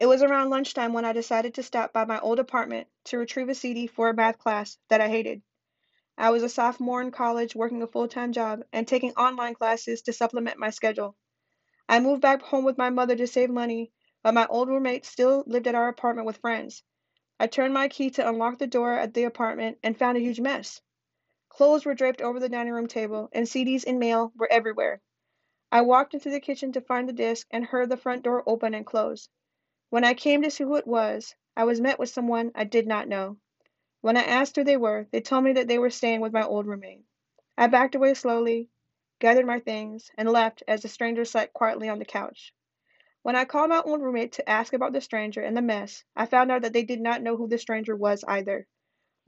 It was around lunchtime when I decided to stop by my old apartment to retrieve a CD for a math class that I hated. I was a sophomore in college working a full time job and taking online classes to supplement my schedule. I moved back home with my mother to save money, but my old roommate still lived at our apartment with friends. I turned my key to unlock the door at the apartment and found a huge mess. Clothes were draped over the dining room table, and CDs and mail were everywhere. I walked into the kitchen to find the disc and heard the front door open and close. When I came to see who it was, I was met with someone I did not know. When I asked who they were, they told me that they were staying with my old roommate. I backed away slowly, gathered my things, and left as the stranger sat quietly on the couch. When I called my old roommate to ask about the stranger and the mess, I found out that they did not know who the stranger was either.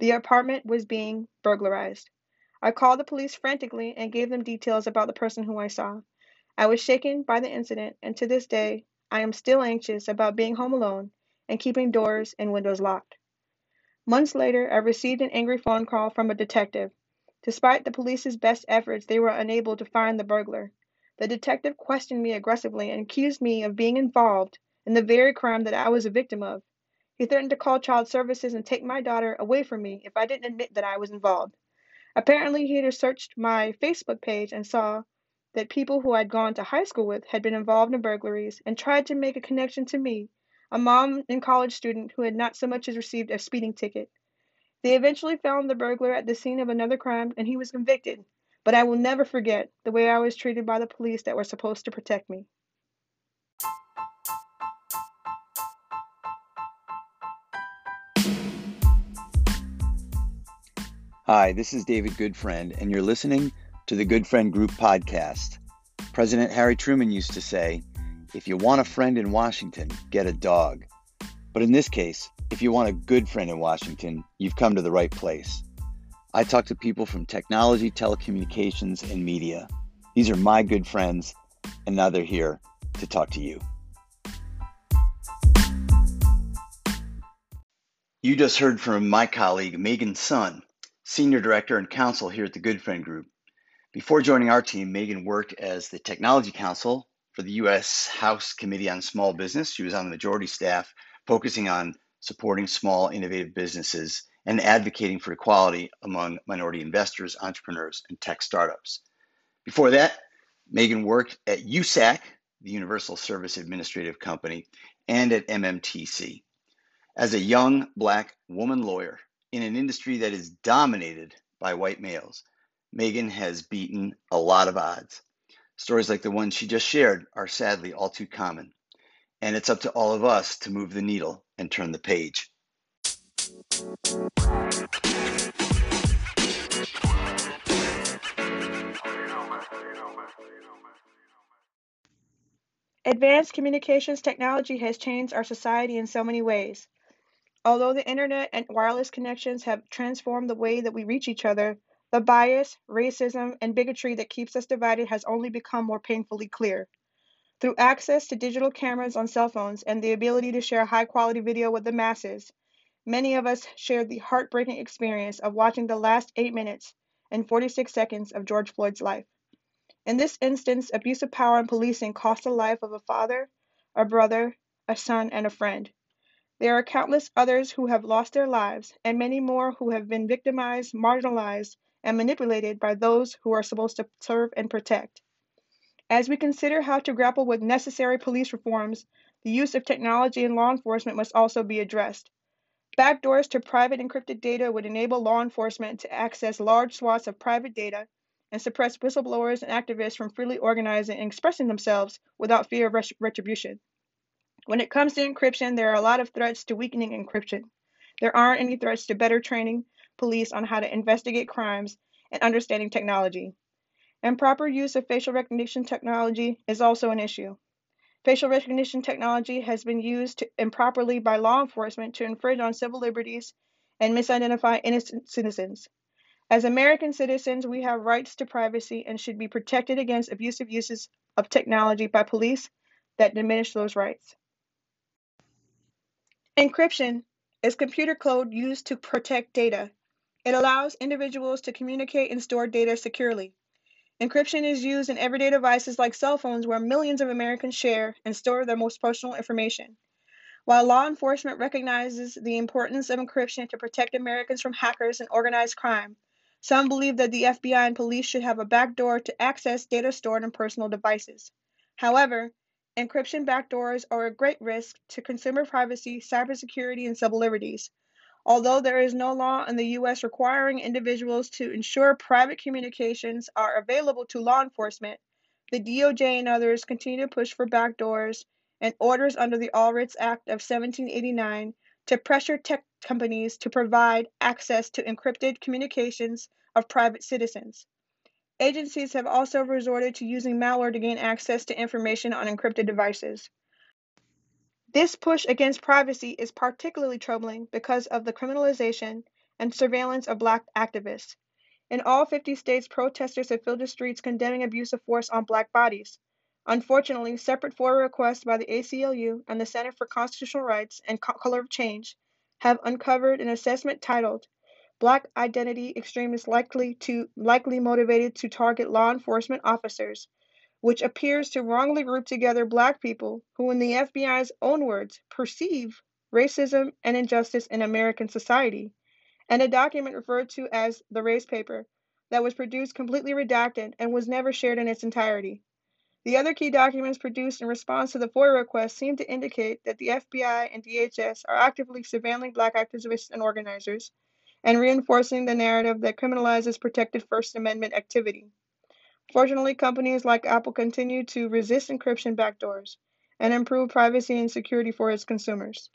The apartment was being burglarized. I called the police frantically and gave them details about the person who I saw. I was shaken by the incident, and to this day, I am still anxious about being home alone and keeping doors and windows locked. Months later, I received an angry phone call from a detective. Despite the police's best efforts, they were unable to find the burglar. The detective questioned me aggressively and accused me of being involved in the very crime that I was a victim of. He threatened to call child services and take my daughter away from me if I didn't admit that I was involved. Apparently, he had searched my Facebook page and saw that people who I'd gone to high school with had been involved in burglaries and tried to make a connection to me, a mom and college student who had not so much as received a speeding ticket. They eventually found the burglar at the scene of another crime and he was convicted, but I will never forget the way I was treated by the police that were supposed to protect me. Hi, this is David Goodfriend, and you're listening to the Goodfriend Group podcast. President Harry Truman used to say, if you want a friend in Washington, get a dog. But in this case, if you want a good friend in Washington, you've come to the right place. I talk to people from technology, telecommunications, and media. These are my good friends, and now they're here to talk to you. You just heard from my colleague, Meagan Sunn, Senior Director and Counsel here at the Goodfriend Group. Before joining our team, Meagan worked as the technology counsel for the U.S. House Committee on Small Business. She was on the majority staff, focusing on supporting small, innovative businesses and advocating for equality among minority investors, entrepreneurs, and tech startups. Before that, Meagan worked at USAC, the Universal Service Administrative Company, and at MMTC. As a young black woman lawyer in an industry that is dominated by white males, Meagan has beaten a lot of odds. Stories like the one she just shared are sadly all too common. And it's up to all of us to move the needle and turn the page. Advanced communications technology has changed our society in so many ways. Although the internet and wireless connections have transformed the way that we reach each other, the bias, racism, and bigotry that keeps us divided has only become more painfully clear. Through access to digital cameras on cell phones and the ability to share high quality video with the masses, many of us shared the heartbreaking experience of watching the last 8 minutes and 46 seconds of George Floyd's life. In this instance, abuse of power and policing cost the life of a father, a brother, a son, and a friend. There are countless others who have lost their lives, and many more who have been victimized, marginalized, and manipulated by those who are supposed to serve and protect. As we consider how to grapple with necessary police reforms, the use of technology in law enforcement must also be addressed. Backdoors to private encrypted data would enable law enforcement to access large swaths of private data and suppress whistleblowers and activists from freely organizing and expressing themselves without fear of retribution. When it comes to encryption, there are a lot of threats to weakening encryption. There aren't any threats to better training police on how to investigate crimes and understanding technology. Improper use of facial recognition technology is also an issue. Facial recognition technology has been used improperly by law enforcement to infringe on civil liberties and misidentify innocent citizens. As American citizens, we have rights to privacy and should be protected against abusive uses of technology by police that diminish those rights. Encryption is computer code used to protect data. It allows individuals to communicate and store data securely. Encryption is used in everyday devices like cell phones where millions of Americans share and store their most personal information. While law enforcement recognizes the importance of encryption to protect Americans from hackers and organized crime, some believe that the FBI and police should have a backdoor to access data stored on personal devices. However, encryption backdoors are a great risk to consumer privacy, cybersecurity, and civil liberties. Although there is no law in the U.S. requiring individuals to ensure private communications are available to law enforcement, the DOJ and others continue to push for backdoors and orders under the All Writs Act of 1789 to pressure tech companies to provide access to encrypted communications of private citizens. Agencies have also resorted to using malware to gain access to information on encrypted devices. This push against privacy is particularly troubling because of the criminalization and surveillance of black activists. In all 50 states, protesters have filled the streets condemning abuse of force on black bodies. Unfortunately, separate FOIA requests by the ACLU and the Center for Constitutional Rights and Color of Change have uncovered an assessment titled Black Identity Extremists Likely to Likely Motivated to Target Law Enforcement Officers, which appears to wrongly group together black people who, in the FBI's own words, perceive racism and injustice in American society, and a document referred to as the Race Paper that was produced completely redacted and was never shared in its entirety. The other key documents produced in response to the FOIA request seem to indicate that the FBI and DHS are actively surveilling black activists and organizers and reinforcing the narrative that criminalizes protected First Amendment activity. Fortunately, companies like Apple continue to resist encryption backdoors and improve privacy and security for its consumers.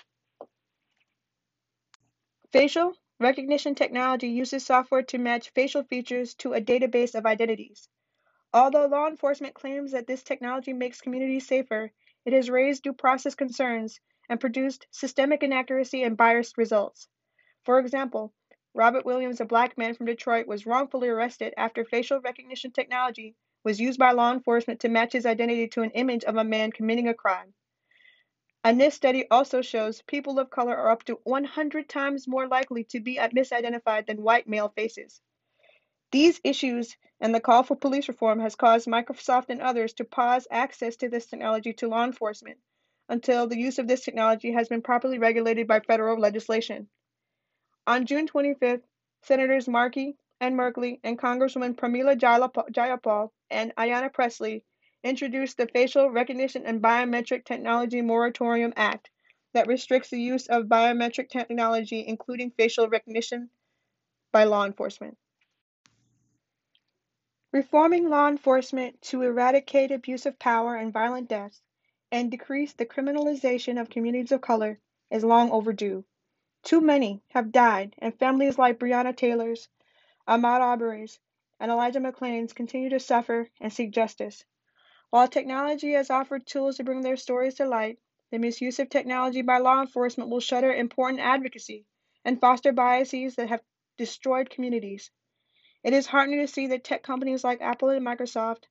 Facial recognition technology uses software to match facial features to a database of identities. Although law enforcement claims that this technology makes communities safer, it has raised due process concerns and produced systemic inaccuracy and biased results. For example, Robert Williams, a black man from Detroit, was wrongfully arrested after facial recognition technology was used by law enforcement to match his identity to an image of a man committing a crime. A NIST study also shows people of color are up to 100 times more likely to be misidentified than white male faces. These issues and the call for police reform has caused Microsoft and others to pause access to this technology to law enforcement until the use of this technology has been properly regulated by federal legislation. On June 25th, Senators Markey and Merkley and Congresswoman Pramila Jayapal and Ayanna Pressley introduced the Facial Recognition and Biometric Technology Moratorium Act that restricts the use of biometric technology, including facial recognition, by law enforcement. Reforming law enforcement to eradicate abuse of power and violent deaths and decrease the criminalization of communities of color is long overdue. Too many have died, and families like Breonna Taylor's, Ahmaud Arbery's, and Elijah McClain's continue to suffer and seek justice. While technology has offered tools to bring their stories to light, the misuse of technology by law enforcement will shutter important advocacy and foster biases that have destroyed communities. It is heartening to see that tech companies like Apple and Microsoft,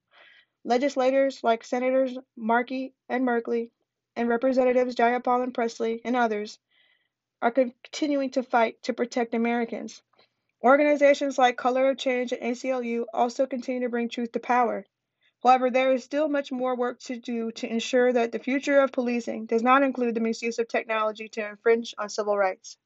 legislators like Senators Markey and Merkley, and Representatives Jayapal and Pressley, and others, are continuing to fight to protect Americans. Organizations like Color of Change and ACLU also continue to bring truth to power. However, there is still much more work to do to ensure that the future of policing does not include the misuse of technology to infringe on civil rights.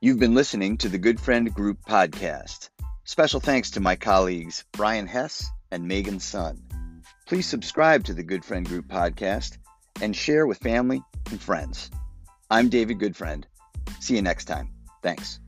You've been listening to the Goodfriend Group podcast. Special thanks to my colleagues Brian Hess and Meagan Sunn. Please subscribe to the Goodfriend Group podcast and share with family and friends. I'm David Goodfriend. See you next time. Thanks.